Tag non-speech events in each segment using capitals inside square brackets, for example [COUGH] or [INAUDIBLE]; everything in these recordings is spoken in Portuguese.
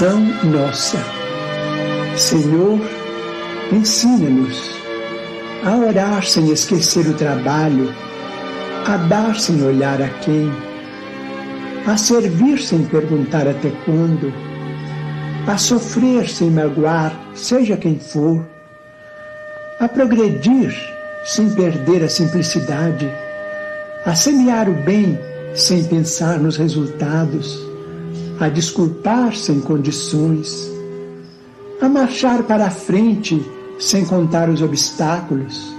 oração nossa. Senhor, ensina-nos a orar sem esquecer o trabalho, a dar sem olhar a quem, a servir sem perguntar até quando, a sofrer sem magoar, seja quem for, a progredir sem perder a simplicidade, a semear o bem sem pensar nos resultados, a desculpar sem condições, a marchar para a frente sem contar os obstáculos,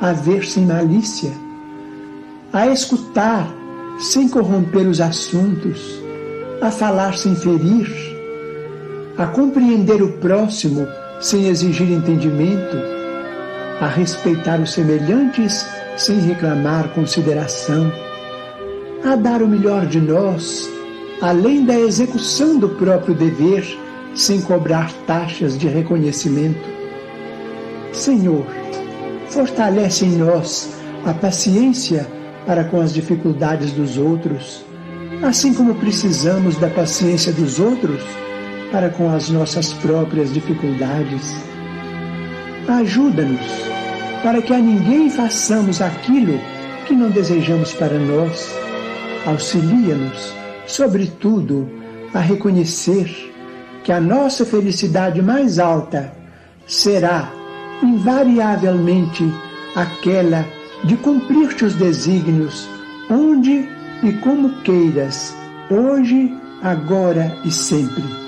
a ver sem malícia, a escutar sem corromper os assuntos, a falar sem ferir, a compreender o próximo sem exigir entendimento, a respeitar os semelhantes sem reclamar consideração, a dar o melhor de nós, além da execução do próprio dever, sem cobrar taxas de reconhecimento Senhor, fortalece em nós a paciência para com as dificuldades dos outros, assim como precisamos da paciência dos outros para com as nossas próprias dificuldades. Ajuda-nos para que a ninguém façamos aquilo que não desejamos para nós. Auxilia-nos, sobretudo, a reconhecer que a nossa felicidade mais alta será invariavelmente aquela de cumprir teus desígnios, onde e como queiras, hoje, agora e sempre.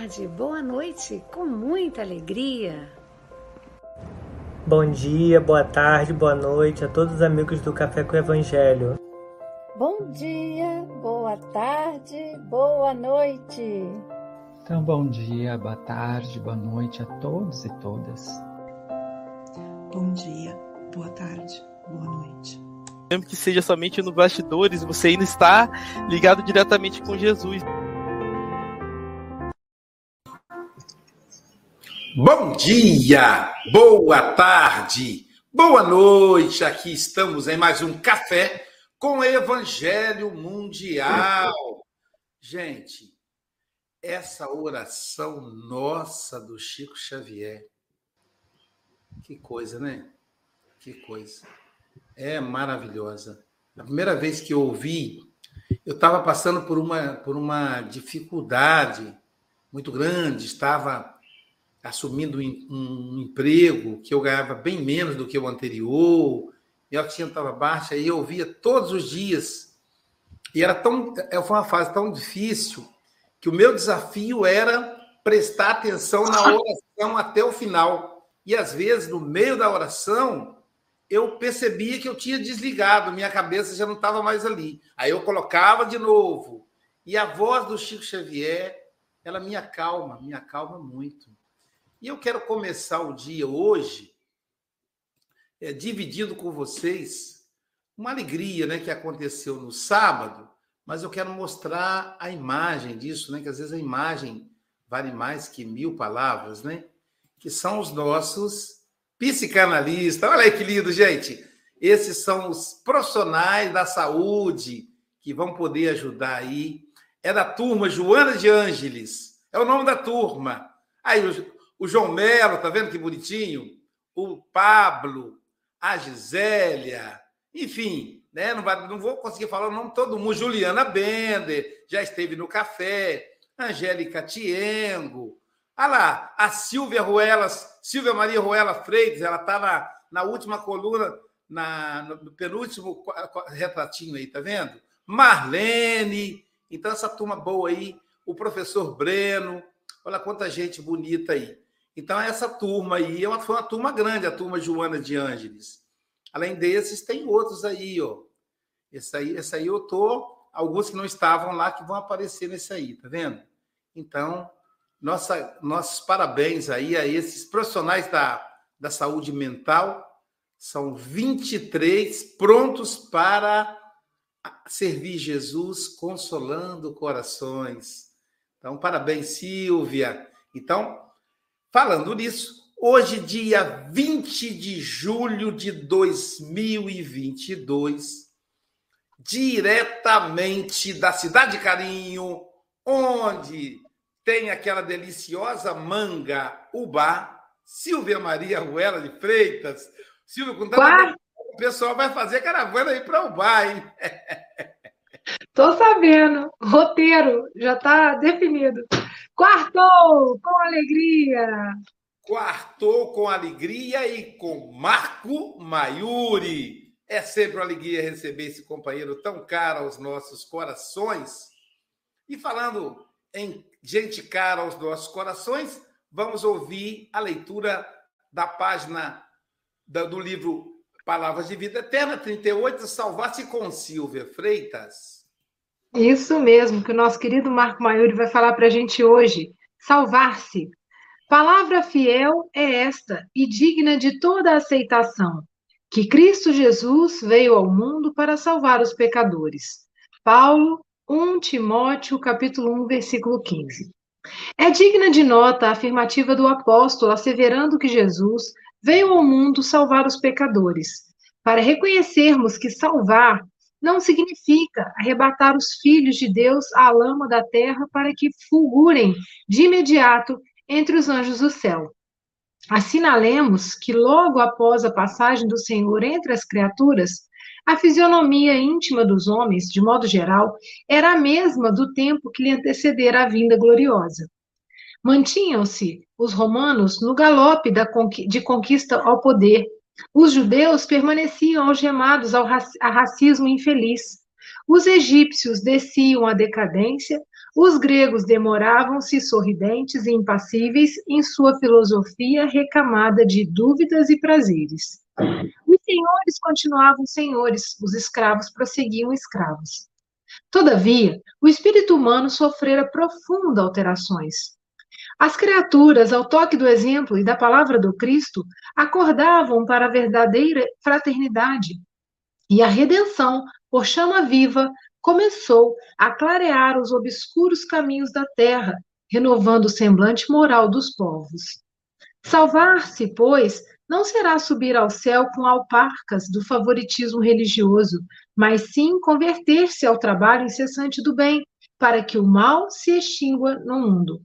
Tarde, boa noite, com muita alegria. Bom dia, boa tarde, boa noite a todos os amigos do Café com o Evangelho. Bom dia, boa tarde, boa noite. Então, bom dia, boa tarde, boa noite a todos e todas. Bom dia, boa tarde, boa noite. Mesmo que seja somente no bastidores, você ainda está ligado diretamente com Jesus. Bom dia, boa tarde, boa noite. Aqui estamos em mais um café com Evangelho Mundial. Gente, essa oração nossa do Chico Xavier, que coisa, né? Que coisa. É maravilhosa. A primeira vez que eu ouvi, eu estava passando por uma, por uma dificuldade muito grande, estava assumindo um emprego que eu ganhava bem menos do que o anterior, minha autoestima estava baixa, e eu ouvia todos os dias. E era tão, é, foi uma fase tão difícil que o meu desafio era prestar atenção na oração até o final. E às vezes, no meio da oração, eu percebia que eu tinha desligado, minha cabeça já não estava mais ali. Aí eu colocava de novo. E a voz do Chico Xavier, ela me acalma, me acalma muito. E eu quero começar o dia hoje é, dividindo com vocês uma alegria né, que aconteceu no sábado, mas eu quero mostrar a imagem disso, né, que às vezes a imagem vale mais que mil palavras, né? Que são os nossos psicanalistas. Olha aí que lindo, gente! Esses são os profissionais da saúde que vão poder ajudar aí. É da turma Joana de Ângeles, é o nome da turma. Aí o João Melo, tá vendo que bonitinho? O Pablo, a Gisélia, enfim, né? Não, vai, não vou conseguir falar o nome de todo mundo. Juliana Bender, já esteve no café. Angélica Tiengo. Olha lá, a Silvia Ruelas, Silvia Maria Ruela Freitas, ela está na, na última coluna, na, no penúltimo retratinho aí, tá vendo? Marlene, então essa turma boa aí, o professor Breno, olha quanta gente bonita aí. Então, essa turma aí foi uma turma grande, a turma Joana de Ângeles. Além desses, tem outros aí, ó. Esse aí, esse aí eu tô. Alguns que não estavam lá que vão aparecer nesse aí, tá vendo? Então, nossa, nossos parabéns aí a esses profissionais da, da saúde mental. São 23 prontos para servir Jesus consolando corações. Então, parabéns, Silvia. Então, falando nisso, hoje, dia 20 de julho de 2022, diretamente da Cidade de Carinho, onde tem aquela deliciosa manga ubá, Silvia Maria Ruela de Freitas. Silvia, com tanta o pessoal vai fazer caravana aí para Ubá, hein? [LAUGHS] Tô sabendo. Roteiro já está definido. Quartou com alegria. Quartou com alegria e com Marco Maiuri. É sempre uma alegria receber esse companheiro tão caro aos nossos corações. E falando em gente cara aos nossos corações, vamos ouvir a leitura da página do livro Palavras de Vida Eterna, 38, Salvar-se com Silvia Freitas. Isso mesmo, que o nosso querido Marco Maiuri vai falar para a gente hoje. Salvar-se. Palavra fiel é esta e digna de toda aceitação, que Cristo Jesus veio ao mundo para salvar os pecadores. Paulo 1 Timóteo, capítulo 1, versículo 15. É digna de nota a afirmativa do apóstolo asseverando que Jesus veio ao mundo salvar os pecadores, para reconhecermos que salvar não significa arrebatar os filhos de Deus à lama da terra para que fulgurem de imediato entre os anjos do céu. Assinalemos que logo após a passagem do Senhor entre as criaturas, a fisionomia íntima dos homens, de modo geral, era a mesma do tempo que lhe antecedera a vinda gloriosa. Mantinham-se os romanos no galope de conquista ao poder. Os judeus permaneciam algemados ao racismo infeliz. Os egípcios desciam à decadência, os gregos demoravam-se sorridentes e impassíveis em sua filosofia recamada de dúvidas e prazeres. Os senhores continuavam senhores, os escravos prosseguiam escravos. Todavia, o espírito humano sofrera profundas alterações. As criaturas, ao toque do exemplo e da palavra do Cristo, acordavam para a verdadeira fraternidade. E a redenção, por chama viva, começou a clarear os obscuros caminhos da terra, renovando o semblante moral dos povos. Salvar-se, pois, não será subir ao céu com alparcas do favoritismo religioso, mas sim converter-se ao trabalho incessante do bem, para que o mal se extingua no mundo.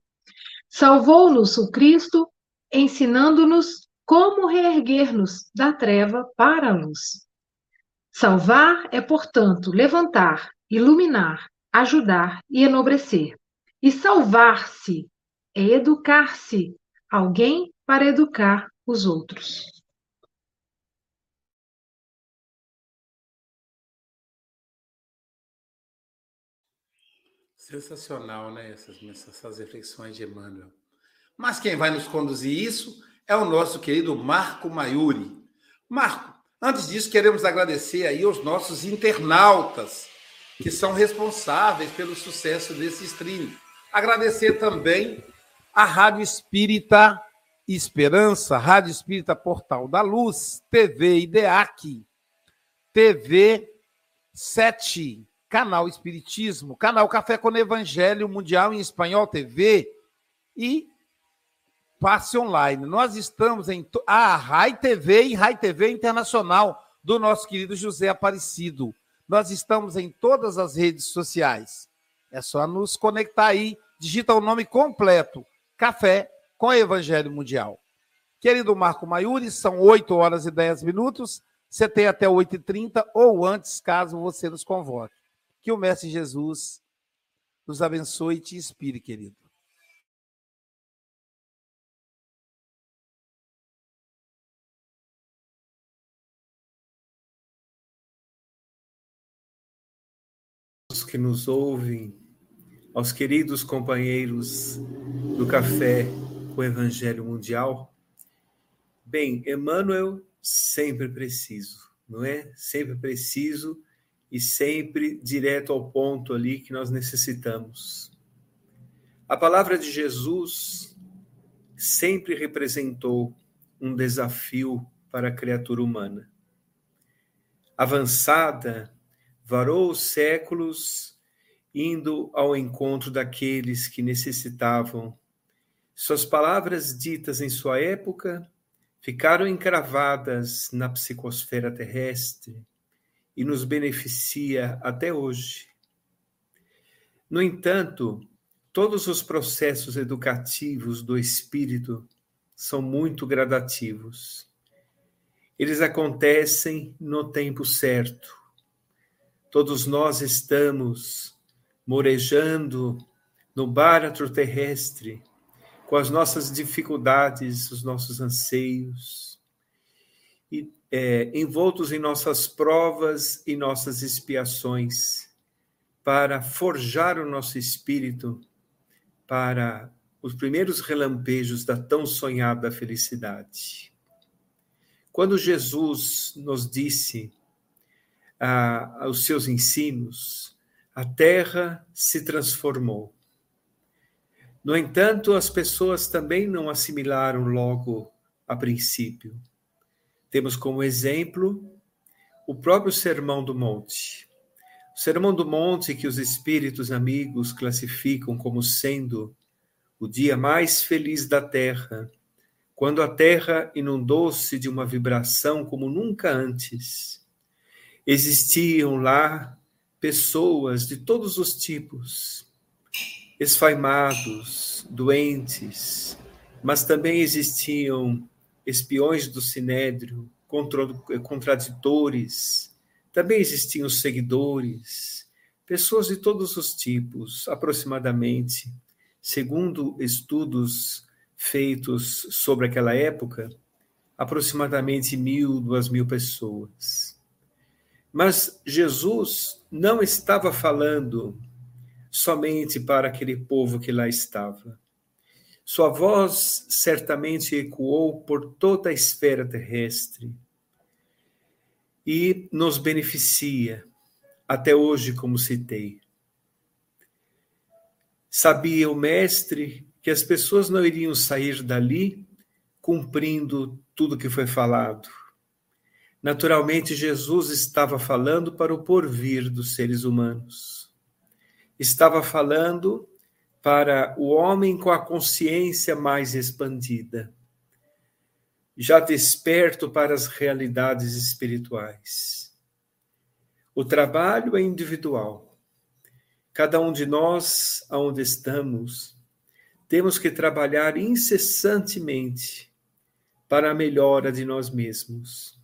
Salvou-nos o Cristo, ensinando-nos como reerguer-nos da treva para a luz. Salvar é, portanto, levantar, iluminar, ajudar e enobrecer. E salvar-se é educar-se, alguém para educar os outros. Sensacional, né? Essas, essas reflexões de Emmanuel. Mas quem vai nos conduzir isso é o nosso querido Marco Maiuri. Marco, antes disso, queremos agradecer aí aos nossos internautas que são responsáveis pelo sucesso desse stream. Agradecer também à Rádio Espírita Esperança, Rádio Espírita Portal da Luz, TV IDEAC, TV 7, Canal Espiritismo, Canal Café com Evangelho Mundial em Espanhol TV e Passe Online. Nós estamos em a ah, Rai TV e Rai TV Internacional do nosso querido José Aparecido. Nós estamos em todas as redes sociais. É só nos conectar aí, digita o nome completo: Café com Evangelho Mundial. Querido Marco Maiuri, são 8 horas e 10 minutos. Você tem até 8h30 ou antes, caso você nos convoque. Que o Mestre Jesus nos abençoe e te inspire, querido. que nos ouvem, aos queridos companheiros do Café o Evangelho Mundial. Bem, Emmanuel, sempre preciso, não é? Sempre preciso e sempre direto ao ponto ali que nós necessitamos. A palavra de Jesus sempre representou um desafio para a criatura humana. Avançada, varou os séculos indo ao encontro daqueles que necessitavam. Suas palavras ditas em sua época ficaram encravadas na psicosfera terrestre e nos beneficia até hoje. No entanto, todos os processos educativos do espírito são muito gradativos. Eles acontecem no tempo certo. Todos nós estamos morejando no báratro terrestre, com as nossas dificuldades, os nossos anseios, é, envoltos em nossas provas e nossas expiações, para forjar o nosso espírito para os primeiros relampejos da tão sonhada felicidade. Quando Jesus nos disse ah, aos seus ensinos, a terra se transformou. No entanto, as pessoas também não assimilaram logo a princípio. Temos como exemplo o próprio Sermão do Monte. O Sermão do Monte, que os espíritos amigos classificam como sendo o dia mais feliz da terra, quando a terra inundou-se de uma vibração como nunca antes. Existiam lá pessoas de todos os tipos, esfaimados, doentes, mas também existiam espiões do sinédrio, contraditores, também existiam seguidores, pessoas de todos os tipos, aproximadamente, segundo estudos feitos sobre aquela época, aproximadamente mil, duas mil pessoas. Mas Jesus não estava falando somente para aquele povo que lá estava. Sua voz certamente ecoou por toda a esfera terrestre e nos beneficia até hoje, como citei. Sabia o Mestre que as pessoas não iriam sair dali cumprindo tudo que foi falado Naturalmente, Jesus estava falando para o porvir dos seres humanos. Estava falando para o homem com a consciência mais expandida, já desperto para as realidades espirituais. O trabalho é individual. Cada um de nós, aonde estamos, temos que trabalhar incessantemente para a melhora de nós mesmos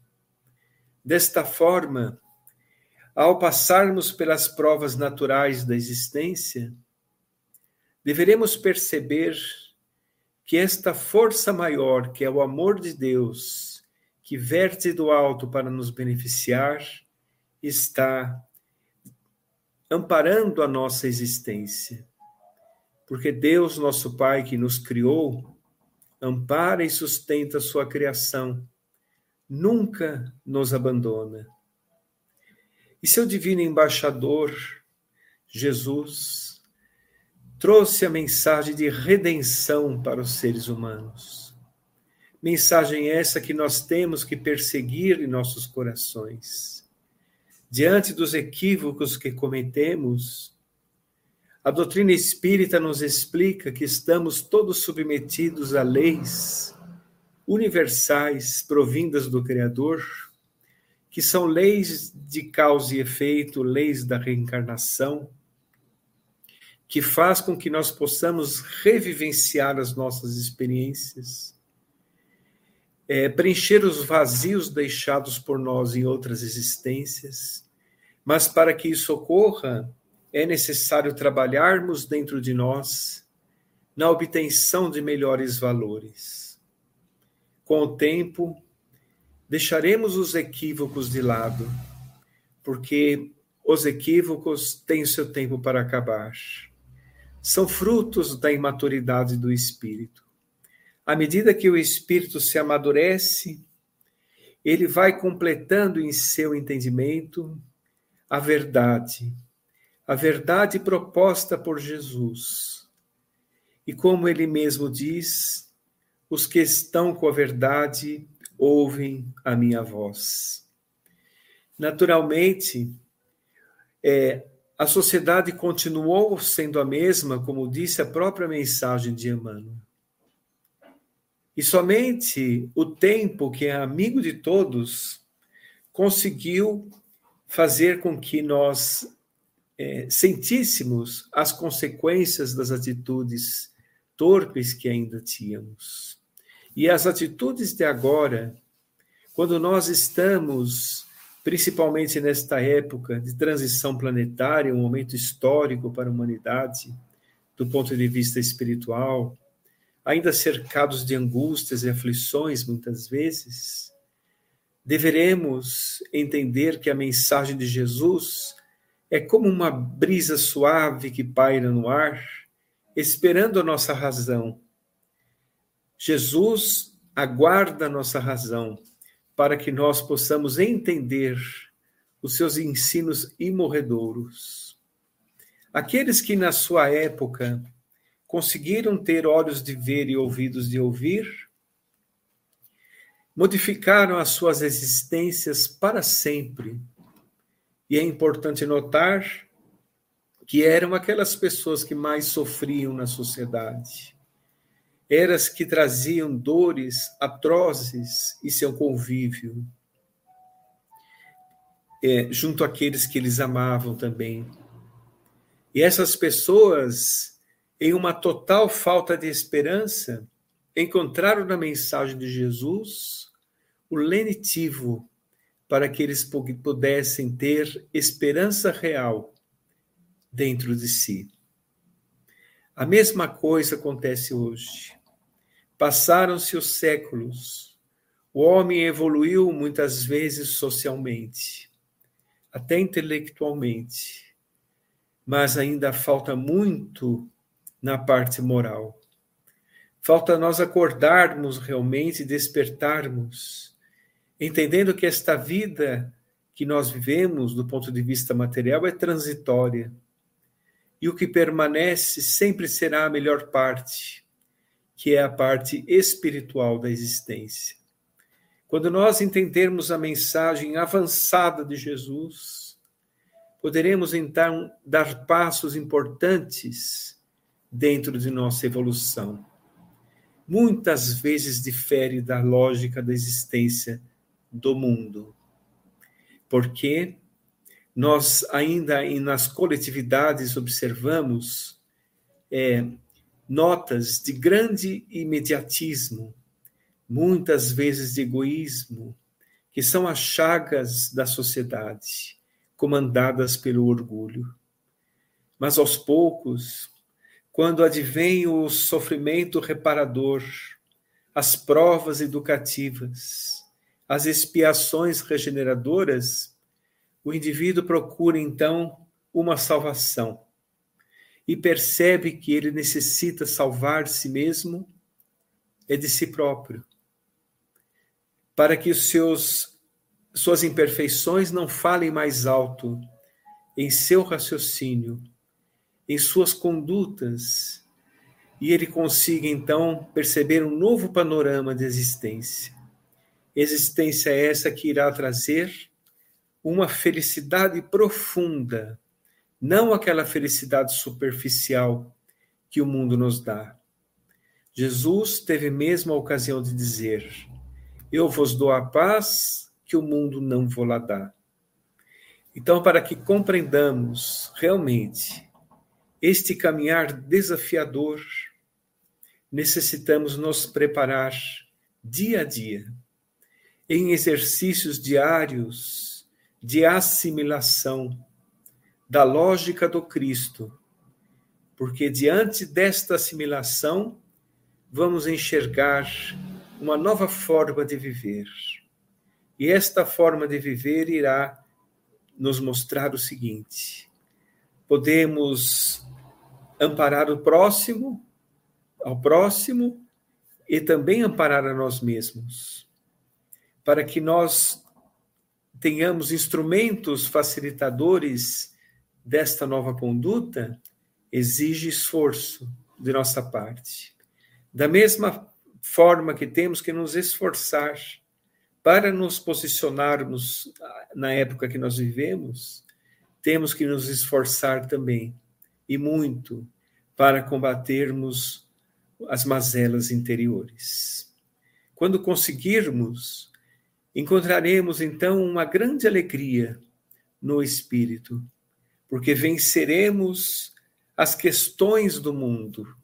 Desta forma, ao passarmos pelas provas naturais da existência, deveremos perceber que esta força maior, que é o amor de Deus, que verte do alto para nos beneficiar, está amparando a nossa existência. Porque Deus, nosso Pai, que nos criou, ampara e sustenta a sua criação nunca nos abandona. E seu divino embaixador, Jesus, trouxe a mensagem de redenção para os seres humanos. Mensagem essa que nós temos que perseguir em nossos corações. Diante dos equívocos que cometemos, a doutrina espírita nos explica que estamos todos submetidos a leis universais provindas do Criador, que são leis de causa e efeito, leis da reencarnação, que faz com que nós possamos revivenciar as nossas experiências, é, preencher os vazios deixados por nós em outras existências, mas para que isso ocorra, é necessário trabalharmos dentro de nós na obtenção de melhores valores. Com o tempo, deixaremos os equívocos de lado, porque os equívocos têm seu tempo para acabar. São frutos da imaturidade do espírito. À medida que o espírito se amadurece, ele vai completando em seu entendimento a verdade, a verdade proposta por Jesus. E como ele mesmo diz, os que estão com a verdade ouvem a minha voz. Naturalmente, é, a sociedade continuou sendo a mesma, como disse a própria mensagem de Emmanuel. E somente o tempo, que é amigo de todos, conseguiu fazer com que nós é, sentíssemos as consequências das atitudes torpes que ainda tínhamos. E as atitudes de agora, quando nós estamos, principalmente nesta época de transição planetária, um momento histórico para a humanidade, do ponto de vista espiritual, ainda cercados de angústias e aflições muitas vezes, deveremos entender que a mensagem de Jesus é como uma brisa suave que paira no ar, esperando a nossa razão. Jesus aguarda a nossa razão para que nós possamos entender os seus ensinos imorredouros. Aqueles que na sua época conseguiram ter olhos de ver e ouvidos de ouvir, modificaram as suas existências para sempre e é importante notar que eram aquelas pessoas que mais sofriam na sociedade. Eram as que traziam dores atrozes e seu convívio, é, junto àqueles que eles amavam também. E essas pessoas, em uma total falta de esperança, encontraram na mensagem de Jesus o lenitivo para que eles pudessem ter esperança real dentro de si. A mesma coisa acontece hoje. Passaram-se os séculos, o homem evoluiu muitas vezes socialmente, até intelectualmente, mas ainda falta muito na parte moral. Falta nós acordarmos realmente, despertarmos entendendo que esta vida que nós vivemos do ponto de vista material é transitória. E o que permanece sempre será a melhor parte, que é a parte espiritual da existência. Quando nós entendermos a mensagem avançada de Jesus, poderemos então dar passos importantes dentro de nossa evolução. Muitas vezes difere da lógica da existência do mundo. Porque nós ainda nas coletividades observamos é, notas de grande imediatismo, muitas vezes de egoísmo, que são as chagas da sociedade, comandadas pelo orgulho. Mas aos poucos, quando advém o sofrimento reparador, as provas educativas, as expiações regeneradoras, o indivíduo procura então uma salvação e percebe que ele necessita salvar si mesmo é de si próprio, para que os seus suas imperfeições não falem mais alto em seu raciocínio, em suas condutas, e ele consiga então perceber um novo panorama de existência. Existência essa que irá trazer uma felicidade profunda, não aquela felicidade superficial que o mundo nos dá. Jesus teve mesmo a ocasião de dizer: Eu vos dou a paz que o mundo não vos dá. Então, para que compreendamos realmente este caminhar desafiador, necessitamos nos preparar dia a dia em exercícios diários de assimilação da lógica do Cristo, porque diante desta assimilação vamos enxergar uma nova forma de viver. E esta forma de viver irá nos mostrar o seguinte: podemos amparar o próximo, ao próximo, e também amparar a nós mesmos, para que nós tenhamos instrumentos facilitadores desta nova conduta, exige esforço de nossa parte. Da mesma forma que temos que nos esforçar para nos posicionarmos na época que nós vivemos, temos que nos esforçar também, e muito, para combatermos as mazelas interiores. Quando conseguirmos, encontraremos então uma grande alegria no espírito, porque venceremos as questões do mundo.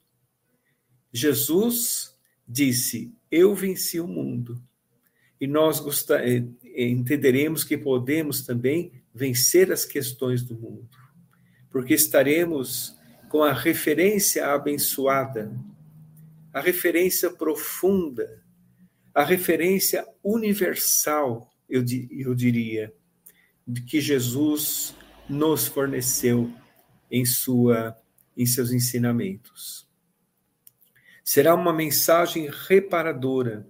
Jesus disse: Eu venci o mundo. E nós entenderemos que podemos também vencer as questões do mundo, porque estaremos com a referência abençoada, a referência profunda, a referência universal, eu, eu diria, de que Jesus nos forneceu em sua em seus ensinamentos. Será uma mensagem reparadora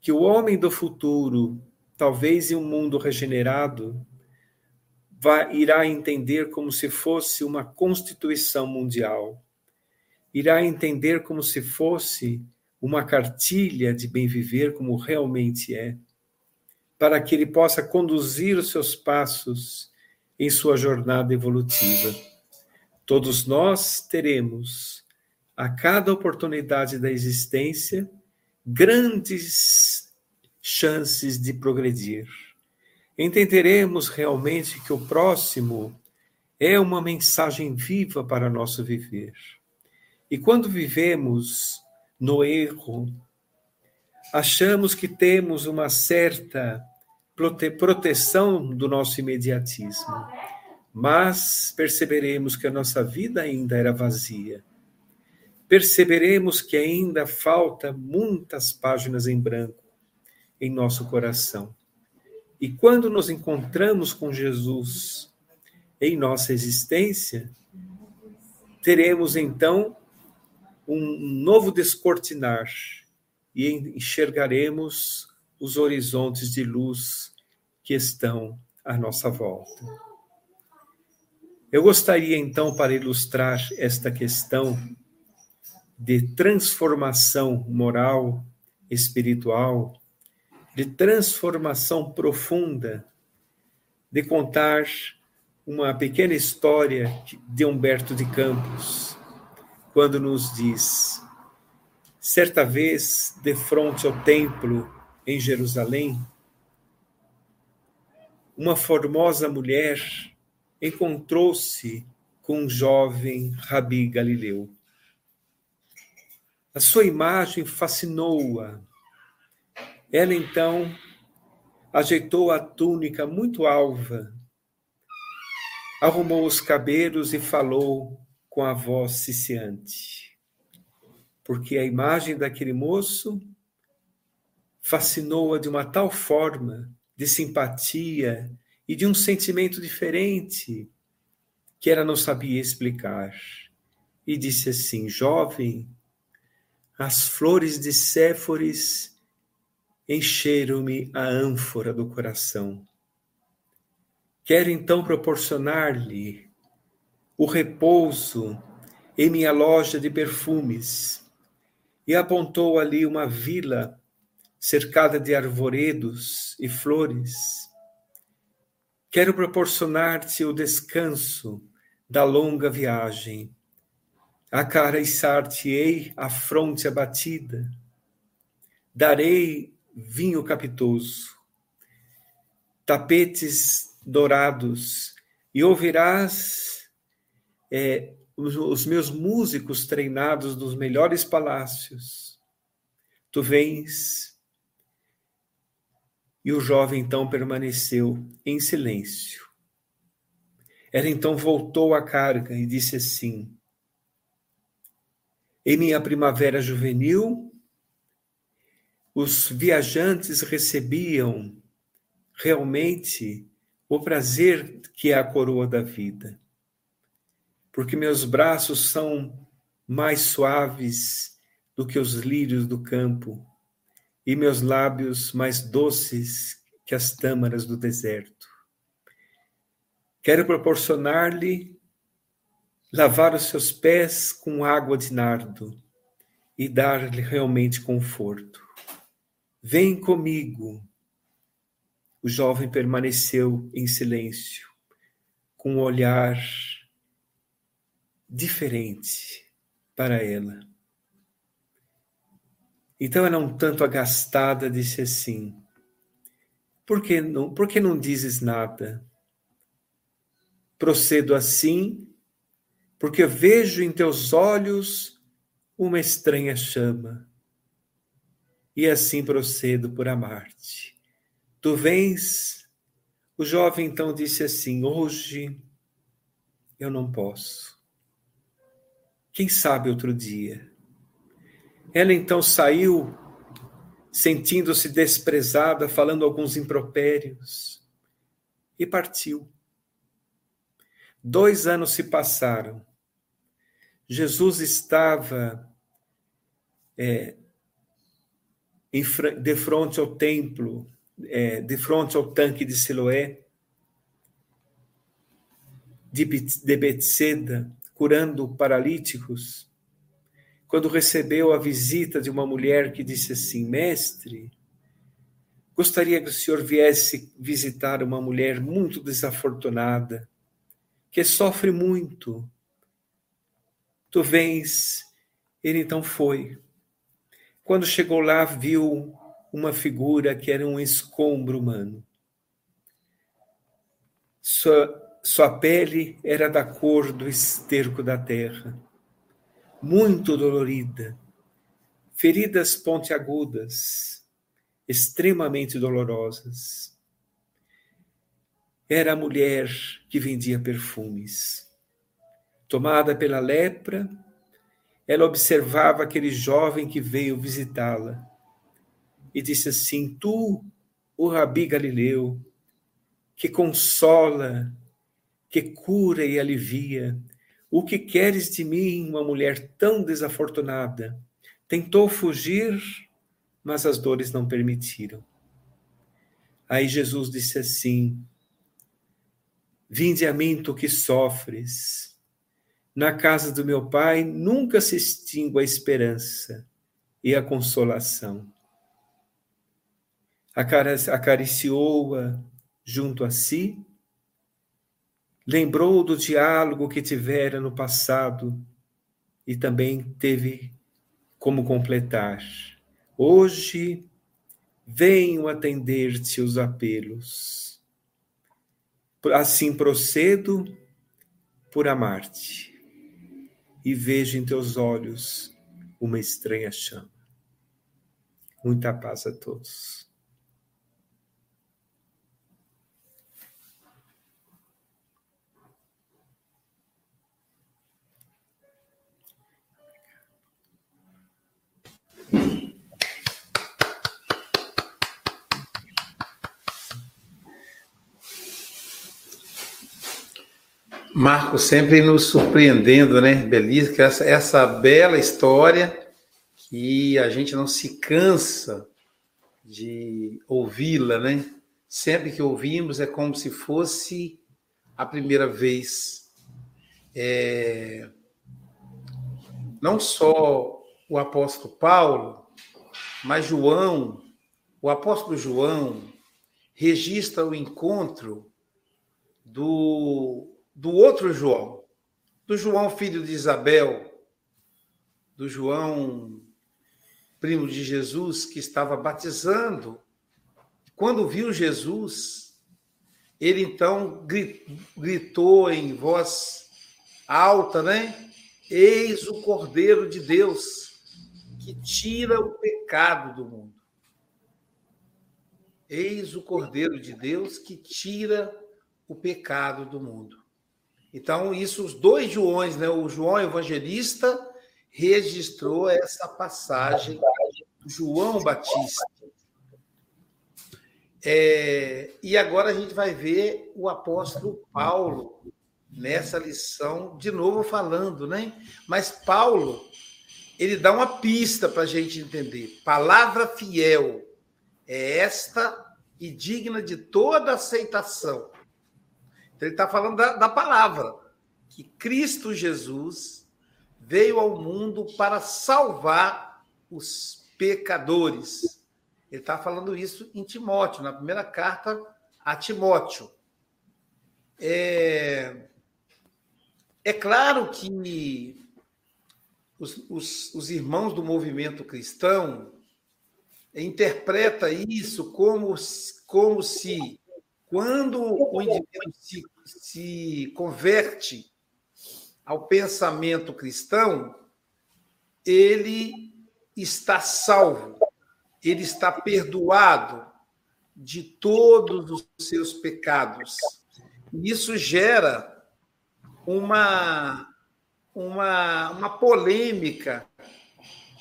que o homem do futuro, talvez em um mundo regenerado, vai, irá entender como se fosse uma constituição mundial, irá entender como se fosse uma cartilha de bem viver, como realmente é, para que ele possa conduzir os seus passos em sua jornada evolutiva. Todos nós teremos a cada oportunidade da existência grandes chances de progredir. Entenderemos realmente que o próximo é uma mensagem viva para nosso viver. E quando vivemos no erro, achamos que temos uma certa prote proteção do nosso imediatismo, mas perceberemos que a nossa vida ainda era vazia perceberemos que ainda falta muitas páginas em branco em nosso coração. E quando nos encontramos com Jesus em nossa existência, teremos então um novo descortinar e enxergaremos os horizontes de luz que estão à nossa volta. Eu gostaria então, para ilustrar esta questão de transformação moral, espiritual, de transformação profunda, de contar uma pequena história de Humberto de Campos, quando nos diz: certa vez, de frente ao templo em Jerusalém, uma formosa mulher encontrou-se com um jovem rabi galileu. A sua imagem fascinou-a. Ela então ajeitou a túnica muito alva, arrumou os cabelos e falou com a voz ciciante. Porque a imagem daquele moço fascinou-a de uma tal forma de simpatia e de um sentimento diferente que ela não sabia explicar. E disse assim: Jovem, as flores de Séforis encheram-me a ânfora do coração. Quero então proporcionar-lhe o repouso em minha loja de perfumes. E apontou ali uma vila cercada de arvoredos e flores. Quero proporcionar-te o descanso da longa viagem Acariciar-te-ei a fronte abatida, darei vinho capitoso, tapetes dourados, e ouvirás é, os meus músicos treinados nos melhores palácios. Tu vens. E o jovem então permaneceu em silêncio. Ela então voltou à carga e disse assim: Em minha primavera juvenil, os viajantes recebiam realmente o prazer que é a coroa da vida. Porque meus braços são mais suaves do que os lírios do campo, e meus lábios mais doces que as tâmaras do deserto. Quero proporcionar-lhe lavar os seus pés com água de nardo e dar-lhe realmente conforto. Vem comigo. O jovem permaneceu em silêncio, com um olhar diferente para ela. Então ela, um tanto agastada, disse assim: Por que não, por que não dizes nada? Procedo assim, porque vejo em teus olhos uma estranha chama e assim procedo por amar-te. Tu vens? O jovem então disse assim: Hoje eu não posso. Quem sabe outro dia? Ela então saiu, sentindo-se desprezada, falando alguns impropérios, e partiu. Dois anos se passaram. Jesus estava é, de frente ao templo, é, de frente ao tanque de Siloé, de, de Betseda, curando paralíticos, quando recebeu a visita de uma mulher que disse assim: Mestre, gostaria que o senhor viesse visitar uma mulher muito desafortunada, que sofre muito. Tu vens. Ele então foi. Quando chegou lá, viu uma figura que era um escombro humano. Sua, sua pele era da cor do esterco da terra, muito dolorida, feridas pontiagudas, extremamente dolorosas. Era a mulher que vendia perfumes. Tomada pela lepra, ela observava aquele jovem que veio visitá-la e disse assim: Tu, o Rabi Galileu, que consola, que cura e alivia, o que queres de mim, uma mulher tão desafortunada? Tentou fugir, mas as dores não permitiram. Aí Jesus disse assim: Vinde a mim, tu que sofres na casa do meu pai nunca se extingue a esperança e a consolação. Acariciou-a junto a si, lembrou do diálogo que tivera no passado e também teve como completar. Hoje venho atender-te os apelos. Assim procedo por amar-te e vejo em teus olhos uma estranha chama. Muita paz a todos. Marco sempre nos surpreendendo, né? Belíssimo, essa, essa bela história que a gente não se cansa de ouvi-la, né? Sempre que ouvimos é como se fosse a primeira vez. É... Não só o apóstolo Paulo, mas João, o apóstolo João, registra o encontro do do outro João, do João filho de Isabel, do João primo de Jesus que estava batizando. Quando viu Jesus, ele então gritou em voz alta, né? Eis o Cordeiro de Deus que tira o pecado do mundo. Eis o Cordeiro de Deus que tira o pecado do mundo. Então, isso, os dois Joões, né? O João Evangelista registrou essa passagem do João Batista. É, e agora a gente vai ver o apóstolo Paulo nessa lição, de novo falando, né? Mas Paulo, ele dá uma pista para a gente entender. Palavra fiel é esta e digna de toda aceitação. Então, ele está falando da, da palavra, que Cristo Jesus veio ao mundo para salvar os pecadores. Ele está falando isso em Timóteo, na primeira carta a Timóteo. É, é claro que os, os, os irmãos do movimento cristão interpreta isso como, como se, quando o indivíduo se, se converte ao pensamento cristão, ele está salvo, ele está perdoado de todos os seus pecados. Isso gera uma, uma, uma polêmica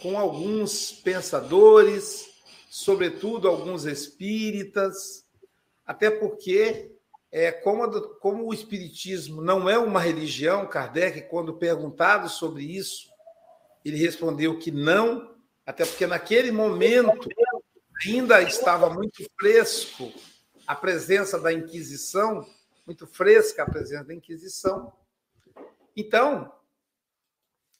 com alguns pensadores, sobretudo alguns espíritas, até porque, é, como, como o espiritismo não é uma religião, Kardec, quando perguntado sobre isso, ele respondeu que não, até porque naquele momento ainda estava muito fresco a presença da Inquisição, muito fresca a presença da Inquisição, então,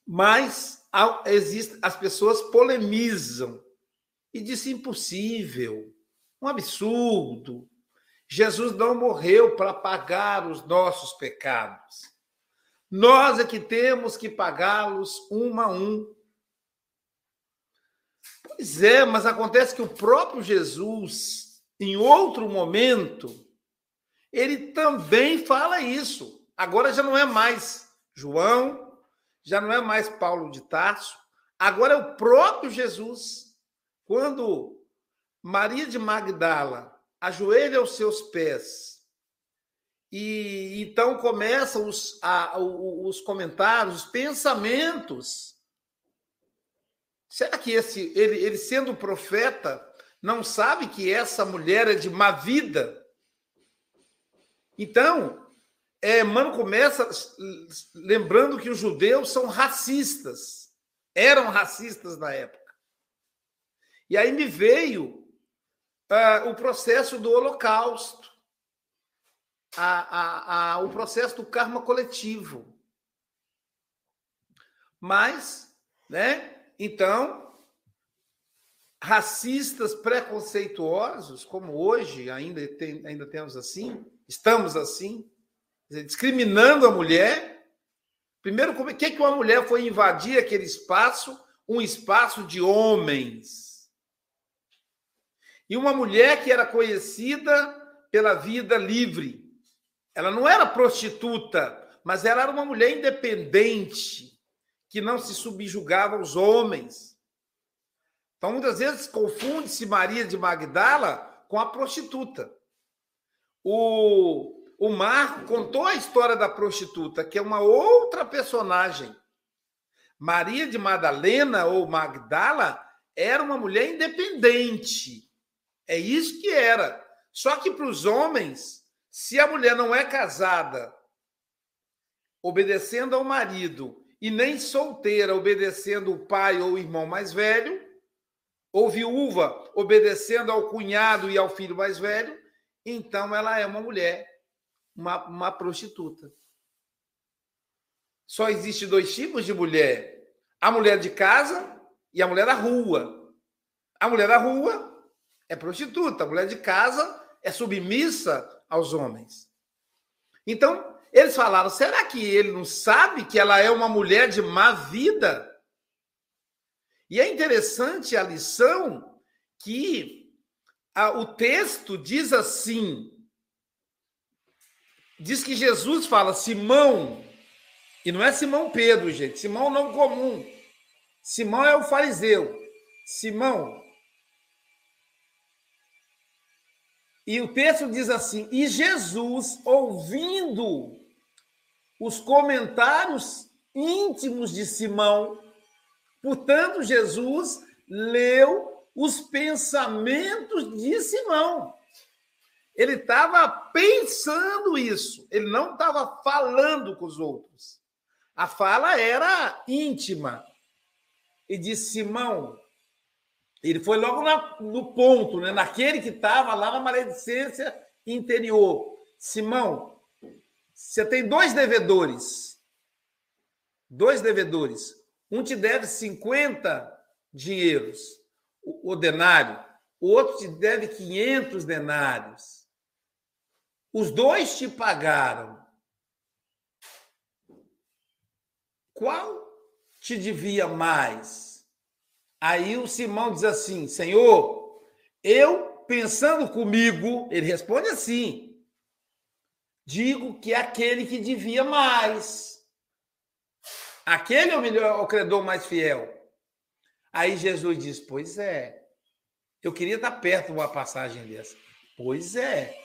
mas existe, as pessoas polemizam e dizem impossível, um absurdo. Jesus não morreu para pagar os nossos pecados. Nós é que temos que pagá-los um a um. Pois é, mas acontece que o próprio Jesus, em outro momento, ele também fala isso. Agora já não é mais João, já não é mais Paulo de Tarso, agora é o próprio Jesus. Quando Maria de Magdala ajoelha aos seus pés e então começam os, a, os comentários, os pensamentos. Será que esse ele, ele sendo profeta não sabe que essa mulher é de má vida? Então, é, Mano começa lembrando que os judeus são racistas, eram racistas na época. E aí me veio uh, o processo do Holocausto, a, a, a, o processo do karma coletivo. Mas, né? Então, racistas preconceituosos, como hoje ainda, tem, ainda temos assim, estamos assim, discriminando a mulher. Primeiro, como é que, que uma mulher foi invadir aquele espaço, um espaço de homens? E uma mulher que era conhecida pela vida livre. Ela não era prostituta, mas ela era uma mulher independente, que não se subjugava aos homens. Então, muitas vezes, confunde-se Maria de Magdala com a prostituta. O, o Marco contou a história da prostituta, que é uma outra personagem. Maria de Madalena ou Magdala era uma mulher independente. É isso que era. Só que para os homens, se a mulher não é casada, obedecendo ao marido, e nem solteira, obedecendo o pai ou o irmão mais velho, ou viúva, obedecendo ao cunhado e ao filho mais velho, então ela é uma mulher uma, uma prostituta. Só existe dois tipos de mulher: a mulher de casa e a mulher da rua. A mulher da rua é prostituta, a mulher de casa é submissa aos homens. Então, eles falaram: será que ele não sabe que ela é uma mulher de má vida? E é interessante a lição que a, o texto diz assim: diz que Jesus fala: Simão, E não é Simão Pedro, gente. Simão não comum. Simão é o fariseu. Simão. E o texto diz assim: E Jesus, ouvindo os comentários íntimos de Simão, portanto, Jesus leu os pensamentos de Simão. Ele estava pensando isso, ele não estava falando com os outros. A fala era íntima. E disse: Simão, ele foi logo na, no ponto, né? naquele que estava lá na maledicência interior. Simão, você tem dois devedores. Dois devedores. Um te deve 50 dinheiros, o, o denário. O outro te deve 500 denários. Os dois te pagaram. Qual te devia mais? Aí o Simão diz assim: Senhor, eu pensando comigo, ele responde assim: digo que é aquele que devia mais. Aquele é o melhor, o credor mais fiel. Aí Jesus diz: Pois é. Eu queria estar perto de uma passagem dessa. Pois é.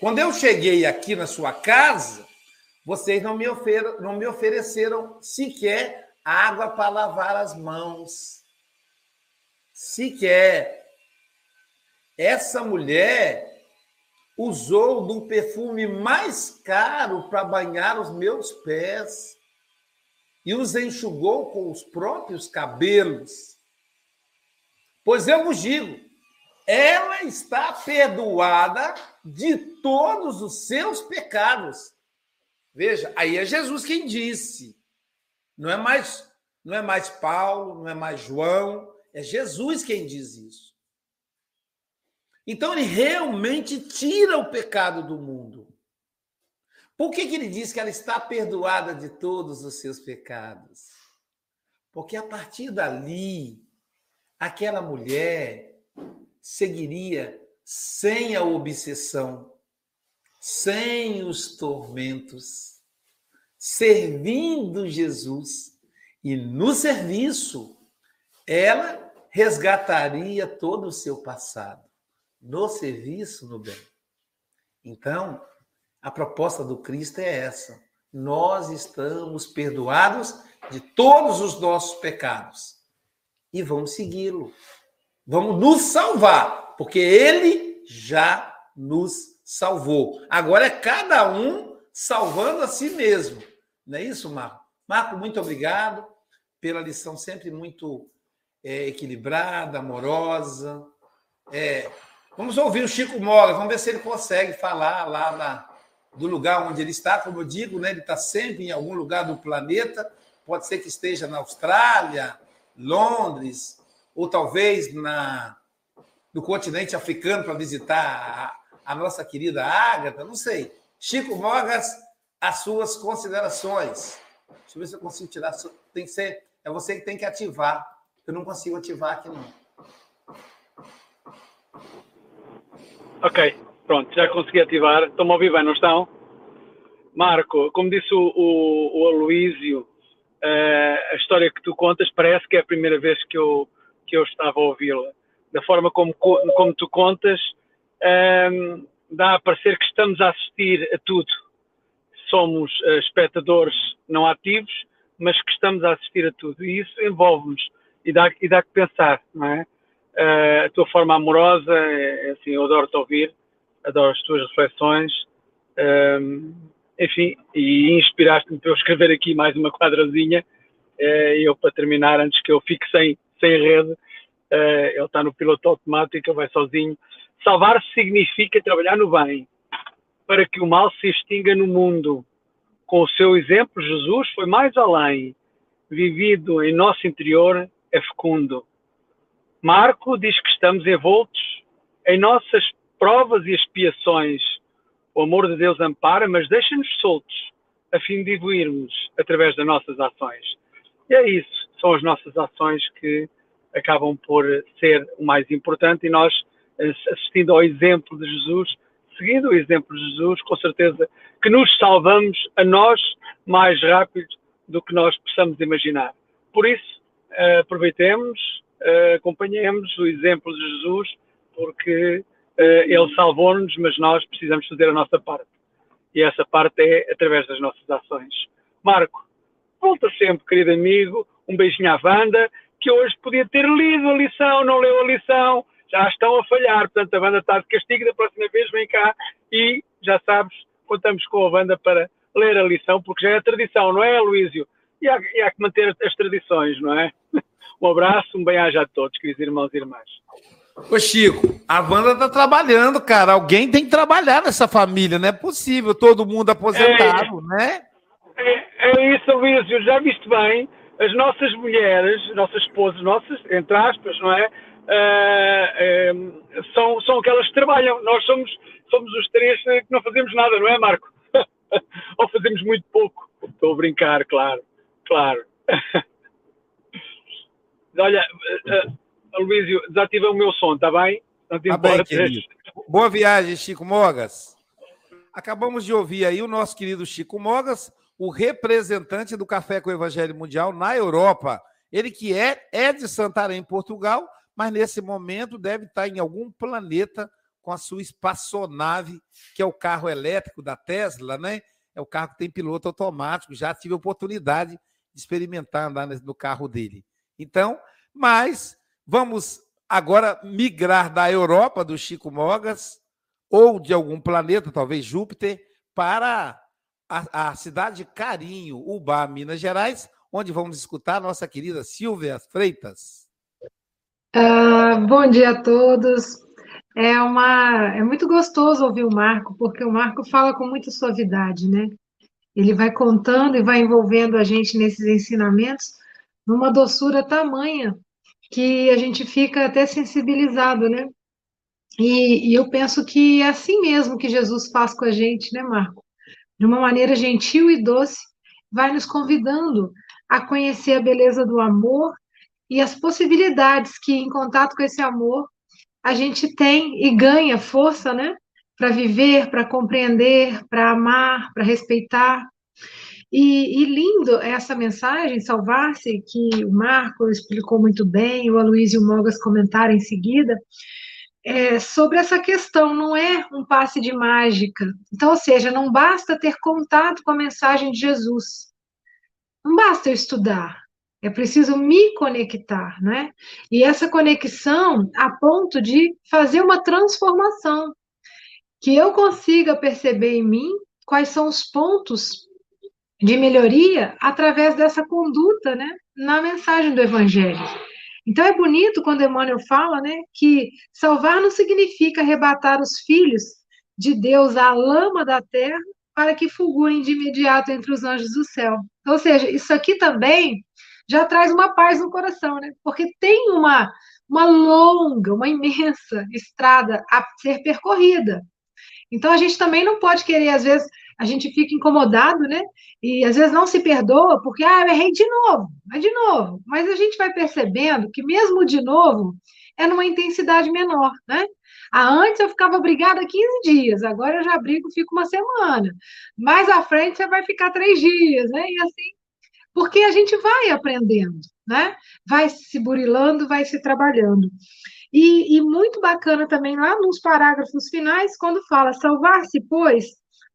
Quando eu cheguei aqui na sua casa, vocês não me, ofer não me ofereceram sequer água para lavar as mãos. Sequer. Essa mulher usou do perfume mais caro para banhar os meus pés e os enxugou com os próprios cabelos. Pois eu vos digo, ela está perdoada de todos os seus pecados. Veja, aí é Jesus quem disse. Não é mais, não é mais Paulo, não é mais João, é Jesus quem diz isso. Então ele realmente tira o pecado do mundo. Por que, que ele diz que ela está perdoada de todos os seus pecados? Porque a partir dali, aquela mulher seguiria sem a obsessão, sem os tormentos, servindo Jesus. E no serviço, ela resgataria todo o seu passado. No serviço, no bem. Então, a proposta do Cristo é essa. Nós estamos perdoados de todos os nossos pecados. E vamos segui-lo. Vamos nos salvar, porque ele já nos salvou. Agora é cada um salvando a si mesmo. Não é isso, Marco? Marco, muito obrigado pela lição sempre muito é, equilibrada, amorosa. É, vamos ouvir o Chico Moga, vamos ver se ele consegue falar lá na, do lugar onde ele está. Como eu digo, né, ele está sempre em algum lugar do planeta. Pode ser que esteja na Austrália, Londres, ou talvez na, no continente africano para visitar a, a, nossa querida Ágata, não sei. Chico Mogas, as suas considerações. Deixa eu ver se eu consigo tirar. Tem que ser, é você que tem que ativar. Eu não consigo ativar aqui, não. Ok, pronto, já consegui ativar. Estão-me a ouvir bem, não estão? Marco, como disse o, o, o Aloísio, uh, a história que tu contas parece que é a primeira vez que eu, que eu estava a ouvi-la. Da forma como, como tu contas, um, ehm, dá a parecer que estamos a assistir a tudo. Somos uh, espectadores não ativos, mas que estamos a assistir a tudo. E isso envolve-nos e dá, e dá que pensar, não é? Uh, a tua forma amorosa, é, é assim, eu adoro-te ouvir, adoro as tuas reflexões, um, ehm, enfim, e inspiraste-me para eu escrever aqui mais uma quadrazinha, uh, eu para terminar, antes que eu fique sem, sem rede, uh, ele está no piloto automático, ele vai sozinho. Salvar significa trabalhar no bem, para que o mal se extinga no mundo. Com o seu exemplo, Jesus foi mais além. Vivido em nosso interior é fecundo. Marco diz que estamos envoltos em nossas provas e expiações. O amor de Deus ampara, mas deixa-nos soltos, a fim de evoluirmos através das nossas ações. E é isso são as nossas ações que acabam por ser o mais importante e nós, assistindo ao exemplo de Jesus, seguindo o exemplo de Jesus, com certeza que nos salvamos a nós mais rápido do que nós possamos imaginar. Por isso, aproveitemos, uh, acompanhemos o exemplo de Jesus, porque uh, ele salvou-nos, mas nós precisamos fazer a nossa parte. E essa parte é através das nossas ações. Marco, volta sempre, querido amigo, um beijinho à Wanda, que hoje podia ter lido a lição, não leu a lição, já estão a falhar, portanto a Wanda está de castigo, da próxima vez vem cá e já sabes, contamos com a Wanda para ler a lição, porque já é tradição, não é, Luísio? E há, e há que manter as tradições, não é? Um abraço, um bem-aja a todos, queridos irmãos e irmãs. Ô Chico, a Wanda tá trabalhando, cara. Alguém tem que trabalhar nessa família, não é possível, todo mundo aposentado, é, né? É, é isso, Luísio, já viste bem, as nossas mulheres, nossas esposas, nossas, entre aspas, não é? Uh, uh, são, são aquelas que trabalham. Nós somos, somos os três que não fazemos nada, não é, Marco? [LAUGHS] Ou fazemos muito pouco. Estou a brincar, claro. Claro. [LAUGHS] Olha, uh, Luísio, desativa o meu som, está bem? Não te tá bem, Boa viagem, Chico Mogas. Acabamos de ouvir aí o nosso querido Chico Mogas, o representante do Café com o Evangelho Mundial na Europa. Ele que é, é de Santarém, Portugal, mas nesse momento deve estar em algum planeta com a sua espaçonave, que é o carro elétrico da Tesla, né? É o carro que tem piloto automático. Já tive a oportunidade de experimentar andar no carro dele. Então, mas vamos agora migrar da Europa, do Chico Mogas, ou de algum planeta, talvez Júpiter, para a, a cidade de Carinho, Ubá, Minas Gerais, onde vamos escutar a nossa querida Silvia Freitas. Uh, bom dia a todos. É, uma, é muito gostoso ouvir o Marco, porque o Marco fala com muita suavidade, né? Ele vai contando e vai envolvendo a gente nesses ensinamentos numa doçura tamanha que a gente fica até sensibilizado, né? E, e eu penso que é assim mesmo que Jesus faz com a gente, né, Marco? De uma maneira gentil e doce, vai nos convidando a conhecer a beleza do amor e as possibilidades que, em contato com esse amor, a gente tem e ganha força, né? Para viver, para compreender, para amar, para respeitar. E, e, lindo essa mensagem, salvar-se, que o Marco explicou muito bem, o Aloysio e o Mogas comentaram em seguida, é, sobre essa questão, não é um passe de mágica. Então, ou seja, não basta ter contato com a mensagem de Jesus. Não basta eu estudar, é preciso me conectar, né? E essa conexão a ponto de fazer uma transformação, que eu consiga perceber em mim quais são os pontos de melhoria através dessa conduta, né, na mensagem do evangelho. Então é bonito quando Emmanuel fala, né, que salvar não significa arrebatar os filhos de Deus à lama da terra para que fulguem de imediato entre os anjos do céu. Ou seja, isso aqui também já traz uma paz no coração, né? Porque tem uma, uma longa, uma imensa estrada a ser percorrida. Então a gente também não pode querer, às vezes, a gente fica incomodado, né? E às vezes não se perdoa, porque, ah, eu errei de novo, mas de novo. Mas a gente vai percebendo que mesmo de novo é numa intensidade menor, né? Ah, antes eu ficava brigada 15 dias, agora eu já brigo, fico uma semana. Mais à frente você vai ficar três dias, né? E assim porque a gente vai aprendendo, né? Vai se burilando, vai se trabalhando. E, e muito bacana também lá nos parágrafos finais, quando fala salvar-se, pois,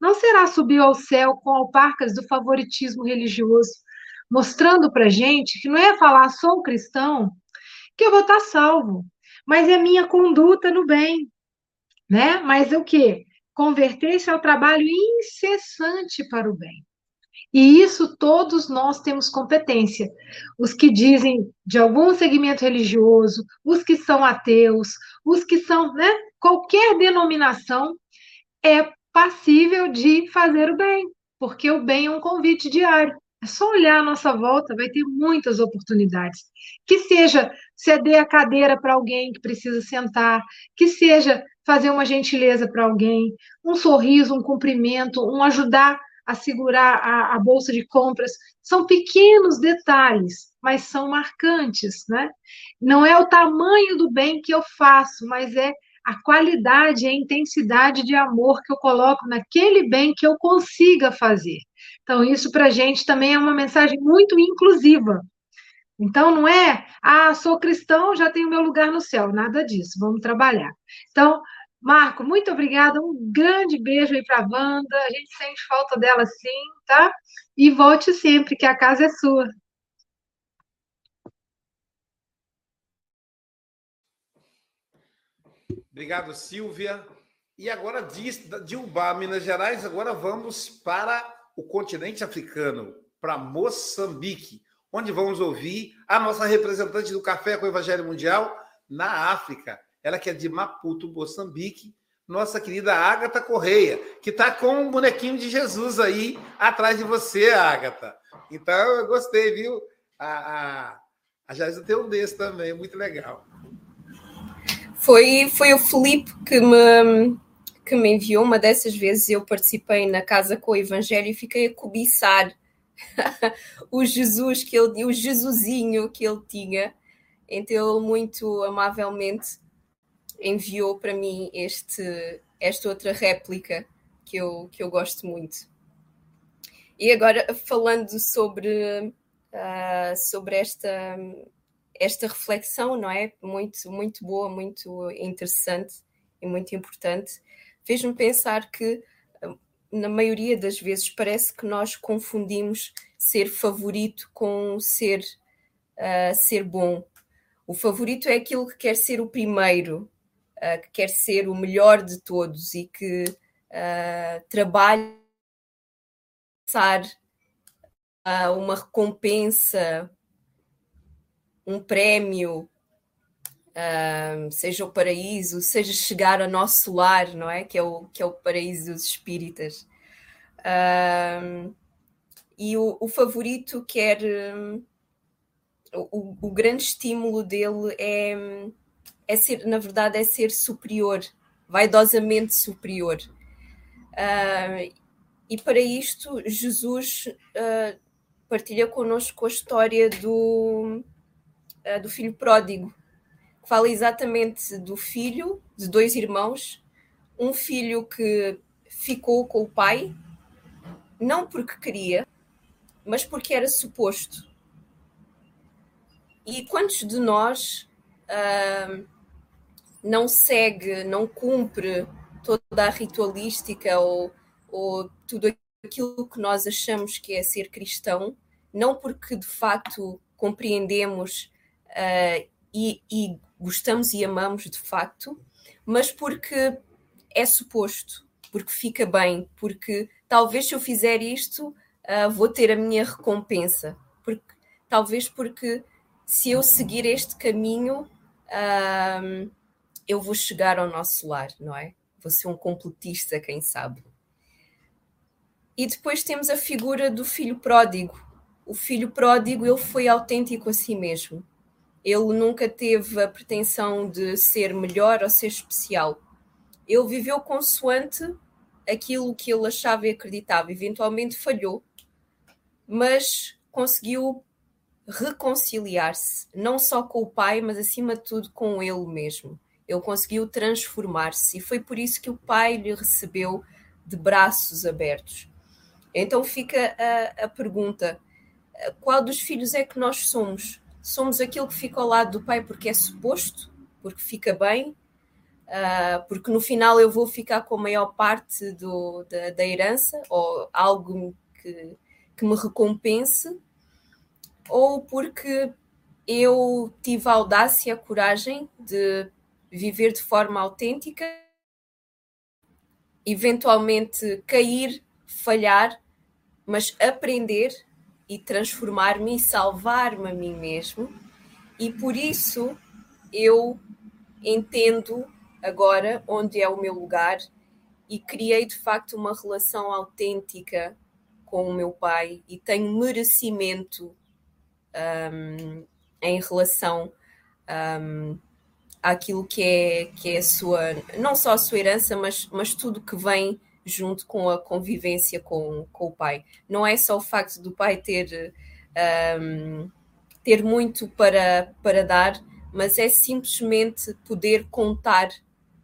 não será subir ao céu com alparcas do favoritismo religioso, mostrando para gente que não é falar sou cristão que eu vou estar salvo, mas é minha conduta no bem, né? Mas o que? Converter-se ao trabalho incessante para o bem. E isso todos nós temos competência. Os que dizem de algum segmento religioso, os que são ateus, os que são, né, qualquer denominação é passível de fazer o bem, porque o bem é um convite diário. É só olhar à nossa volta, vai ter muitas oportunidades. Que seja ceder a cadeira para alguém que precisa sentar, que seja fazer uma gentileza para alguém, um sorriso, um cumprimento, um ajudar a segurar a, a bolsa de compras. São pequenos detalhes, mas são marcantes, né? Não é o tamanho do bem que eu faço, mas é a qualidade e a intensidade de amor que eu coloco naquele bem que eu consiga fazer. Então, isso para a gente também é uma mensagem muito inclusiva. Então, não é, ah, sou cristão, já tenho meu lugar no céu. Nada disso, vamos trabalhar. Então, Marco, muito obrigada. Um grande beijo aí para a Wanda. A gente sente falta dela sim, tá? E volte sempre, que a casa é sua. Obrigado, Silvia. E agora, de, de Ubá, Minas Gerais, agora vamos para o continente africano, para Moçambique, onde vamos ouvir a nossa representante do Café com o Evangelho Mundial na África. Ela que é de Maputo, Moçambique, nossa querida Ágata Correia, que está com um bonequinho de Jesus aí atrás de você, Ágata. Então, eu gostei, viu? A, a, a Jaisa tem um desse também, muito legal. Foi, foi o Felipe que me, que me enviou uma dessas vezes. Eu participei na Casa com o Evangelho e fiquei a cobiçar [LAUGHS] o Jesus que ele, o Jesusinho que ele tinha. Então ele muito amavelmente enviou para mim este, esta outra réplica que eu, que eu gosto muito. E agora falando sobre, uh, sobre esta esta reflexão, não é? Muito, muito boa, muito interessante e muito importante, fez-me pensar que, hum, na maioria das vezes, parece que nós confundimos ser favorito com ser, uh, ser bom. O favorito é aquilo que quer ser o primeiro, uh, que quer ser o melhor de todos e que uh, trabalha uma recompensa, um prémio, um, seja o paraíso, seja chegar ao nosso lar, não é? Que é o, que é o paraíso dos espíritas. Um, e o, o, favorito quer. Um, o, o, grande estímulo dele é, é ser, na verdade, é ser superior, vaidosamente superior. Uh, e para isto, Jesus uh, partilha connosco a história do, uh, do filho pródigo, que fala exatamente do filho de dois irmãos, um filho que ficou com o pai, não porque queria, mas porque era suposto. E quantos de nós uh, não segue, não cumpre toda a ritualística ou, ou tudo aquilo que nós achamos que é ser cristão, não porque de facto compreendemos uh, e, e, gostamos e amamos de facto, mas porque é suposto, porque fica bem, porque talvez se eu fizer isto uh, vou ter a minha recompensa, porque, talvez porque se eu seguir este caminho uh, eu vou chegar ao nosso lar, não é? Vou ser um completista, quem sabe. E depois temos a figura do filho pródigo. O filho pródigo, ele foi autêntico a si mesmo ele nunca teve a pretensão de ser melhor ou ser especial. Ele viveu consoante aquilo que ele achava e acreditava. Eventualmente falhou, mas conseguiu reconciliar-se, não só com o pai, mas acima de tudo com ele mesmo. Ele conseguiu transformar-se e foi por isso que o pai lhe recebeu de braços abertos. Então fica a, a pergunta: qual dos filhos é que nós somos? somos aquilo que fica ao lado do pai porque é suposto, porque fica bem, uh, porque no final eu vou ficar com a maior parte do, da, da herança ou algo que, que me recompense, ou porque eu tive a audácia, a coragem de viver de forma autêntica, eventualmente cair, falhar, mas aprender e transformar-me e salvar-me a mim mesmo. E por isso eu entendo agora onde é o meu lugar e criei de facto uma relação autêntica com o meu pai e tenho merecimento um, em relação um, àquilo que é, que é a sua, não só a sua herança, mas, mas tudo que vem junto com a convivência com, com o pai. Não é só o facto do pai ter, um, ter muito para, para dar, mas é simplesmente poder contar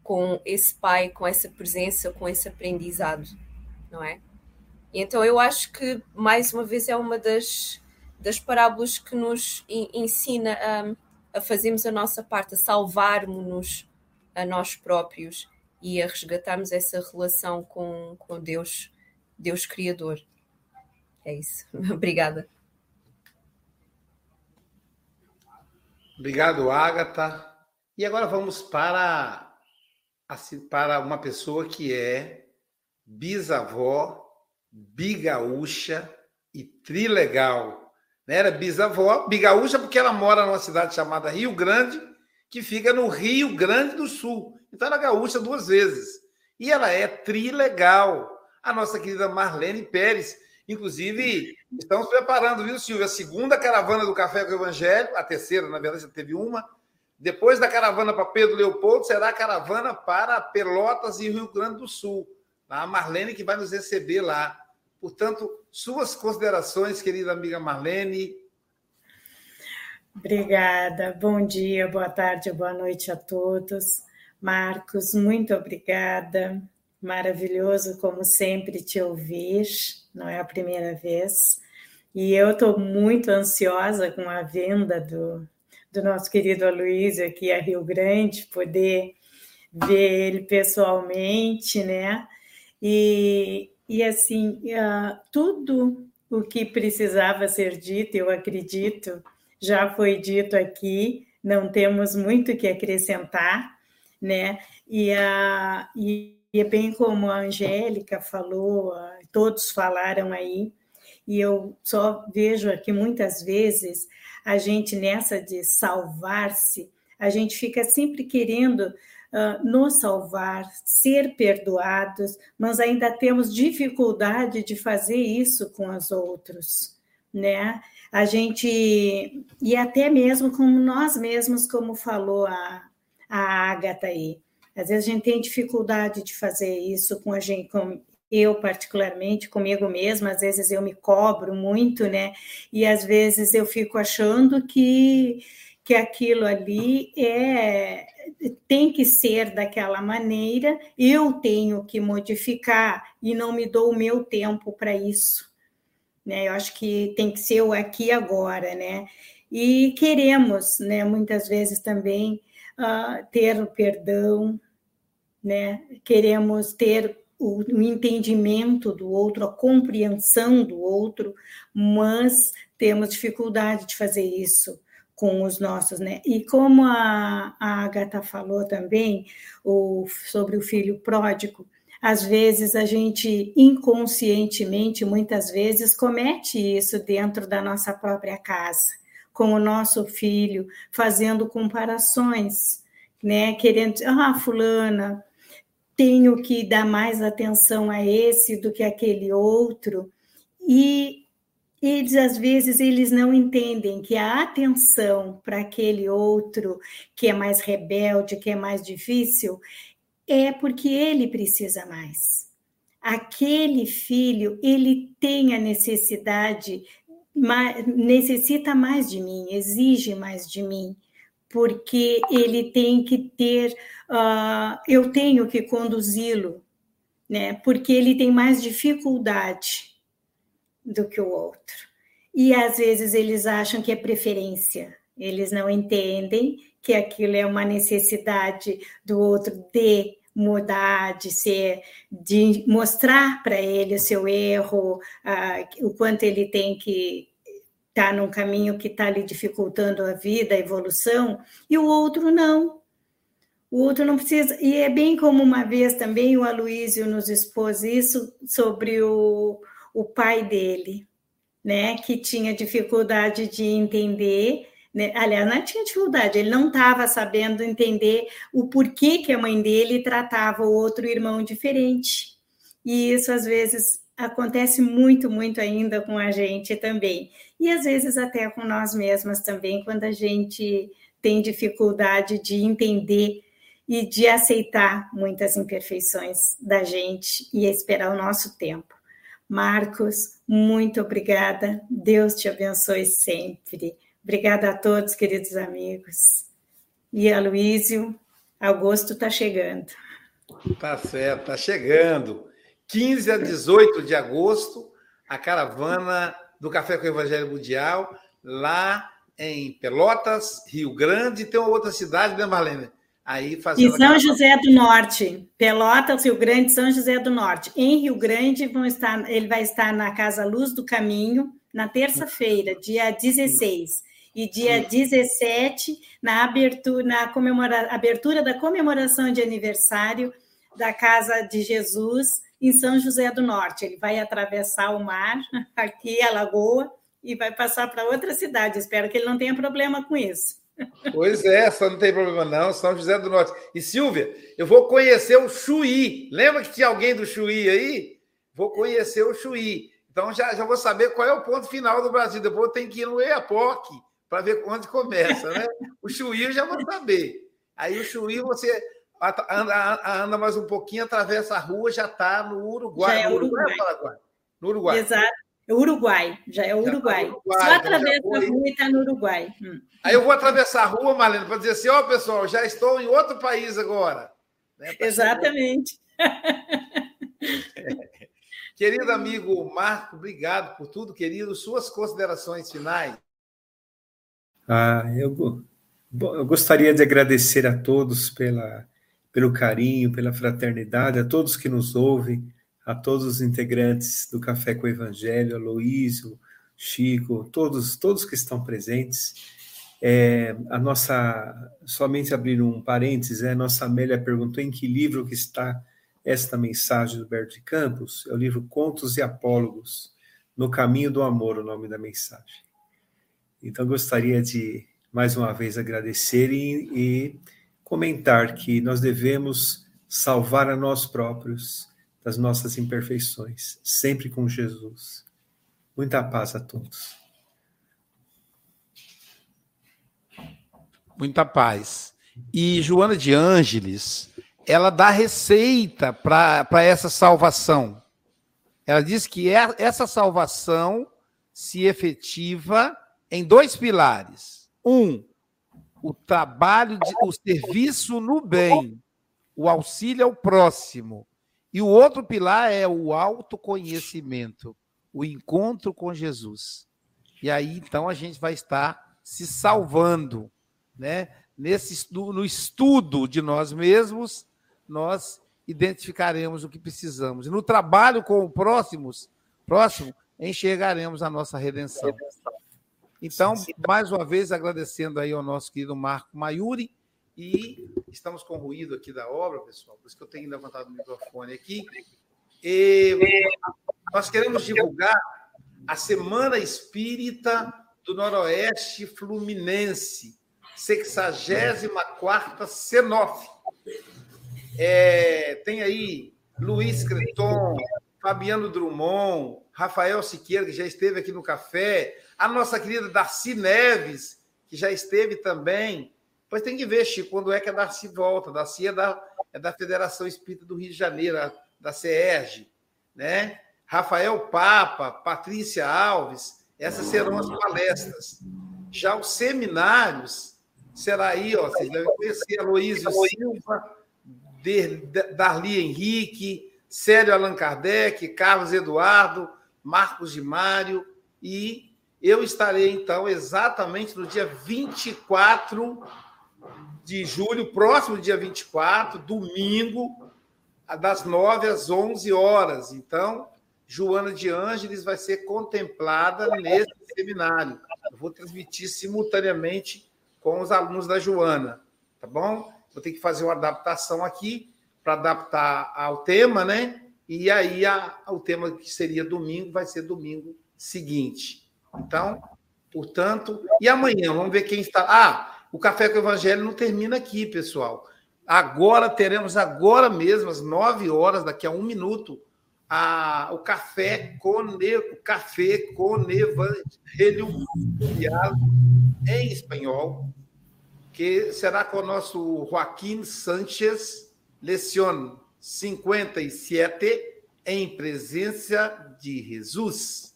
com esse pai, com essa presença, com esse aprendizado, não é? Então eu acho que, mais uma vez, é uma das, das parábolas que nos ensina a, a fazermos a nossa parte, a salvarmos-nos a nós próprios e a resgatarmos essa relação com, com Deus, Deus Criador. É isso. [LAUGHS] Obrigada. Obrigado, Agatha. E agora vamos para, para uma pessoa que é bisavó, bigaúcha e trilegal. Né? Era bisavó, bigaúcha porque ela mora numa cidade chamada Rio Grande, que fica no Rio Grande do Sul. Então ela é gaúcha duas vezes. E ela é trilegal. A nossa querida Marlene Pérez. Inclusive, estamos preparando, viu, Silvia? A segunda caravana do Café com o Evangelho, a terceira, na verdade, já teve uma. Depois da caravana para Pedro Leopoldo, será a caravana para Pelotas e Rio Grande do Sul. A Marlene que vai nos receber lá. Portanto, suas considerações, querida amiga Marlene. Obrigada. Bom dia, boa tarde, boa noite a todos. Marcos, muito obrigada. Maravilhoso, como sempre, te ouvir. Não é a primeira vez. E eu estou muito ansiosa com a venda do, do nosso querido Aloysio aqui a Rio Grande, poder ver ele pessoalmente, né? E, e assim, uh, tudo o que precisava ser dito, eu acredito, já foi dito aqui, não temos muito que acrescentar, né? E, uh, e, e é bem como a Angélica falou, uh, todos falaram aí, e eu só vejo aqui muitas vezes a gente nessa de salvar-se, a gente fica sempre querendo uh, nos salvar, ser perdoados, mas ainda temos dificuldade de fazer isso com os outros, né? A gente, e até mesmo com nós mesmos, como falou a, a Agatha aí, às vezes a gente tem dificuldade de fazer isso com a gente, com, eu particularmente comigo mesma, às vezes eu me cobro muito, né? E às vezes eu fico achando que que aquilo ali é tem que ser daquela maneira, eu tenho que modificar e não me dou o meu tempo para isso. Né? Eu acho que tem que ser o aqui agora, né? E queremos, né, muitas vezes também uh, ter o perdão, né? Queremos ter o, o entendimento do outro, a compreensão do outro, mas temos dificuldade de fazer isso com os nossos, né? E como a, a Agatha falou também o, sobre o filho pródigo, às vezes a gente inconscientemente, muitas vezes, comete isso dentro da nossa própria casa, com o nosso filho, fazendo comparações, né? Querendo, ah, fulana, tenho que dar mais atenção a esse do que aquele outro. E eles, às vezes, eles não entendem que a atenção para aquele outro que é mais rebelde, que é mais difícil, é porque ele precisa mais. Aquele filho, ele tem a necessidade, necessita mais de mim, exige mais de mim porque ele tem que ter, uh, eu tenho que conduzi-lo, né? Porque ele tem mais dificuldade do que o outro. E às vezes eles acham que é preferência, eles não entendem que aquilo é uma necessidade do outro de mudar, de ser, de mostrar para ele o seu erro, uh, o quanto ele tem que está num caminho que está lhe dificultando a vida, a evolução, e o outro não. O outro não precisa. E é bem como uma vez também o Aloísio nos expôs isso sobre o, o pai dele, né? Que tinha dificuldade de entender. Né? Aliás, não tinha dificuldade, ele não estava sabendo entender o porquê que a mãe dele tratava o outro irmão diferente. E isso, às vezes, acontece muito, muito ainda com a gente também. E às vezes até com nós mesmas também, quando a gente tem dificuldade de entender e de aceitar muitas imperfeições da gente e esperar o nosso tempo. Marcos, muito obrigada. Deus te abençoe sempre. Obrigada a todos, queridos amigos. E a Luísio, Agosto está chegando. Tá certo, está chegando. 15 a 18 de agosto, a caravana do Café com o Evangelho Mundial, lá em Pelotas, Rio Grande, tem uma outra cidade, né, Marlene? Aí fazendo. Em São José do Norte, Pelotas, Rio Grande, São José do Norte. Em Rio Grande, vão estar, ele vai estar na Casa Luz do Caminho, na terça-feira, dia 16. E dia 17, na abertura, na comemora, abertura da comemoração de aniversário da Casa de Jesus, em São José do Norte. Ele vai atravessar o mar, [LAUGHS] aqui a lagoa, e vai passar para outra cidade. Espero que ele não tenha problema com isso. Pois é, só não tem problema não, São José do Norte. E Silvia, eu vou conhecer o Chuí. Lembra que tinha alguém do Chuí aí? Vou conhecer o Chuí. Então já, já vou saber qual é o ponto final do Brasil. Depois eu tenho que ir no EAPOC para ver onde começa, né? O Chuí eu já vou saber. Aí o Chuí você anda, anda mais um pouquinho, atravessa a rua, já está no Uruguai. Já é no Uruguai. Uruguai. No Uruguai. Exato. É Uruguai, já é Uruguai. Tá Uruguai. Só então atravessa a rua e está no Uruguai. Hum. Aí eu vou atravessar a rua, Marlene, para dizer assim: ó, oh, pessoal, já estou em outro país agora. Né? Exatamente. [LAUGHS] Querido amigo Marco, obrigado por tudo, querido. Suas considerações finais. Ah, eu, eu gostaria de agradecer a todos pela, pelo carinho, pela fraternidade, a todos que nos ouvem a todos os integrantes do Café com o Evangelho, a Luísio, Chico, todos, todos que estão presentes. É, a nossa, somente abrir um parênteses, é, a nossa Amélia perguntou em que livro que está esta mensagem do Berto de Campos. É o livro Contos e Apólogos, No Caminho do Amor, o nome da mensagem. Então, gostaria de, mais uma vez, agradecer e, e comentar que nós devemos salvar a nós próprios, das nossas imperfeições, sempre com Jesus. Muita paz a todos. Muita paz. E Joana de Ângeles, ela dá receita para essa salvação. Ela diz que é, essa salvação se efetiva em dois pilares. Um, o trabalho, de, o serviço no bem, o auxílio ao próximo. E o outro pilar é o autoconhecimento, o encontro com Jesus. E aí, então, a gente vai estar se salvando, né? Nesse, no estudo de nós mesmos, nós identificaremos o que precisamos. E no trabalho com o próximos, próximo, enxergaremos a nossa redenção. Então, mais uma vez, agradecendo aí ao nosso querido Marco Maiuri, e estamos com ruído aqui da obra, pessoal, por isso que eu tenho levantado o microfone aqui. E nós queremos divulgar a Semana Espírita do Noroeste Fluminense, 64 Senof. É, tem aí Luiz Creton, Fabiano Drummond, Rafael Siqueira, que já esteve aqui no café, a nossa querida Darcy Neves, que já esteve também, Pois tem que ver, Chico, quando é que a Darcy volta. A Darcy é da, é da Federação Espírita do Rio de Janeiro, da CERJ, né? Rafael Papa, Patrícia Alves, essas serão as palestras. Já os seminários será aí, ó, vocês devem conhecer Aloysio Silva, Darli Henrique, Célio Allan Kardec, Carlos Eduardo, Marcos de Mário, e eu estarei, então, exatamente no dia 24 de julho, próximo dia 24, domingo, das 9 às 11 horas. Então, Joana de Ângeles vai ser contemplada nesse seminário. Eu vou transmitir simultaneamente com os alunos da Joana, tá bom? Vou ter que fazer uma adaptação aqui para adaptar ao tema, né? E aí a, o tema que seria domingo vai ser domingo seguinte. Então, portanto, e amanhã, vamos ver quem está. Ah, o Café com o Evangelho não termina aqui, pessoal. Agora teremos, agora mesmo, às nove horas, daqui a um minuto, a, o Café com, o café com Evangelho em espanhol, que será com o nosso Joaquim Sánchez, Leção 57, em presença de Jesus.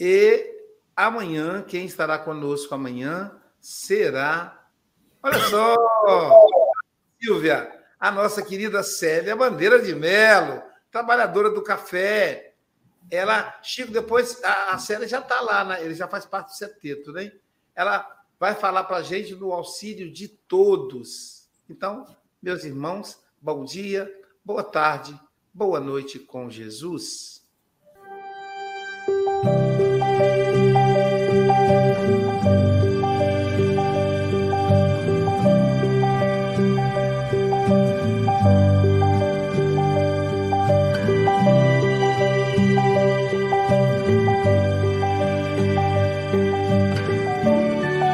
E amanhã, quem estará conosco amanhã? Será. Olha só! Silvia, a nossa querida Célia Bandeira de Melo, trabalhadora do café. Ela, Chico, depois a, a Célia já está lá, né? ele já faz parte do seteto, né? Ela vai falar para a gente do auxílio de todos. Então, meus irmãos, bom dia, boa tarde, boa noite com Jesus.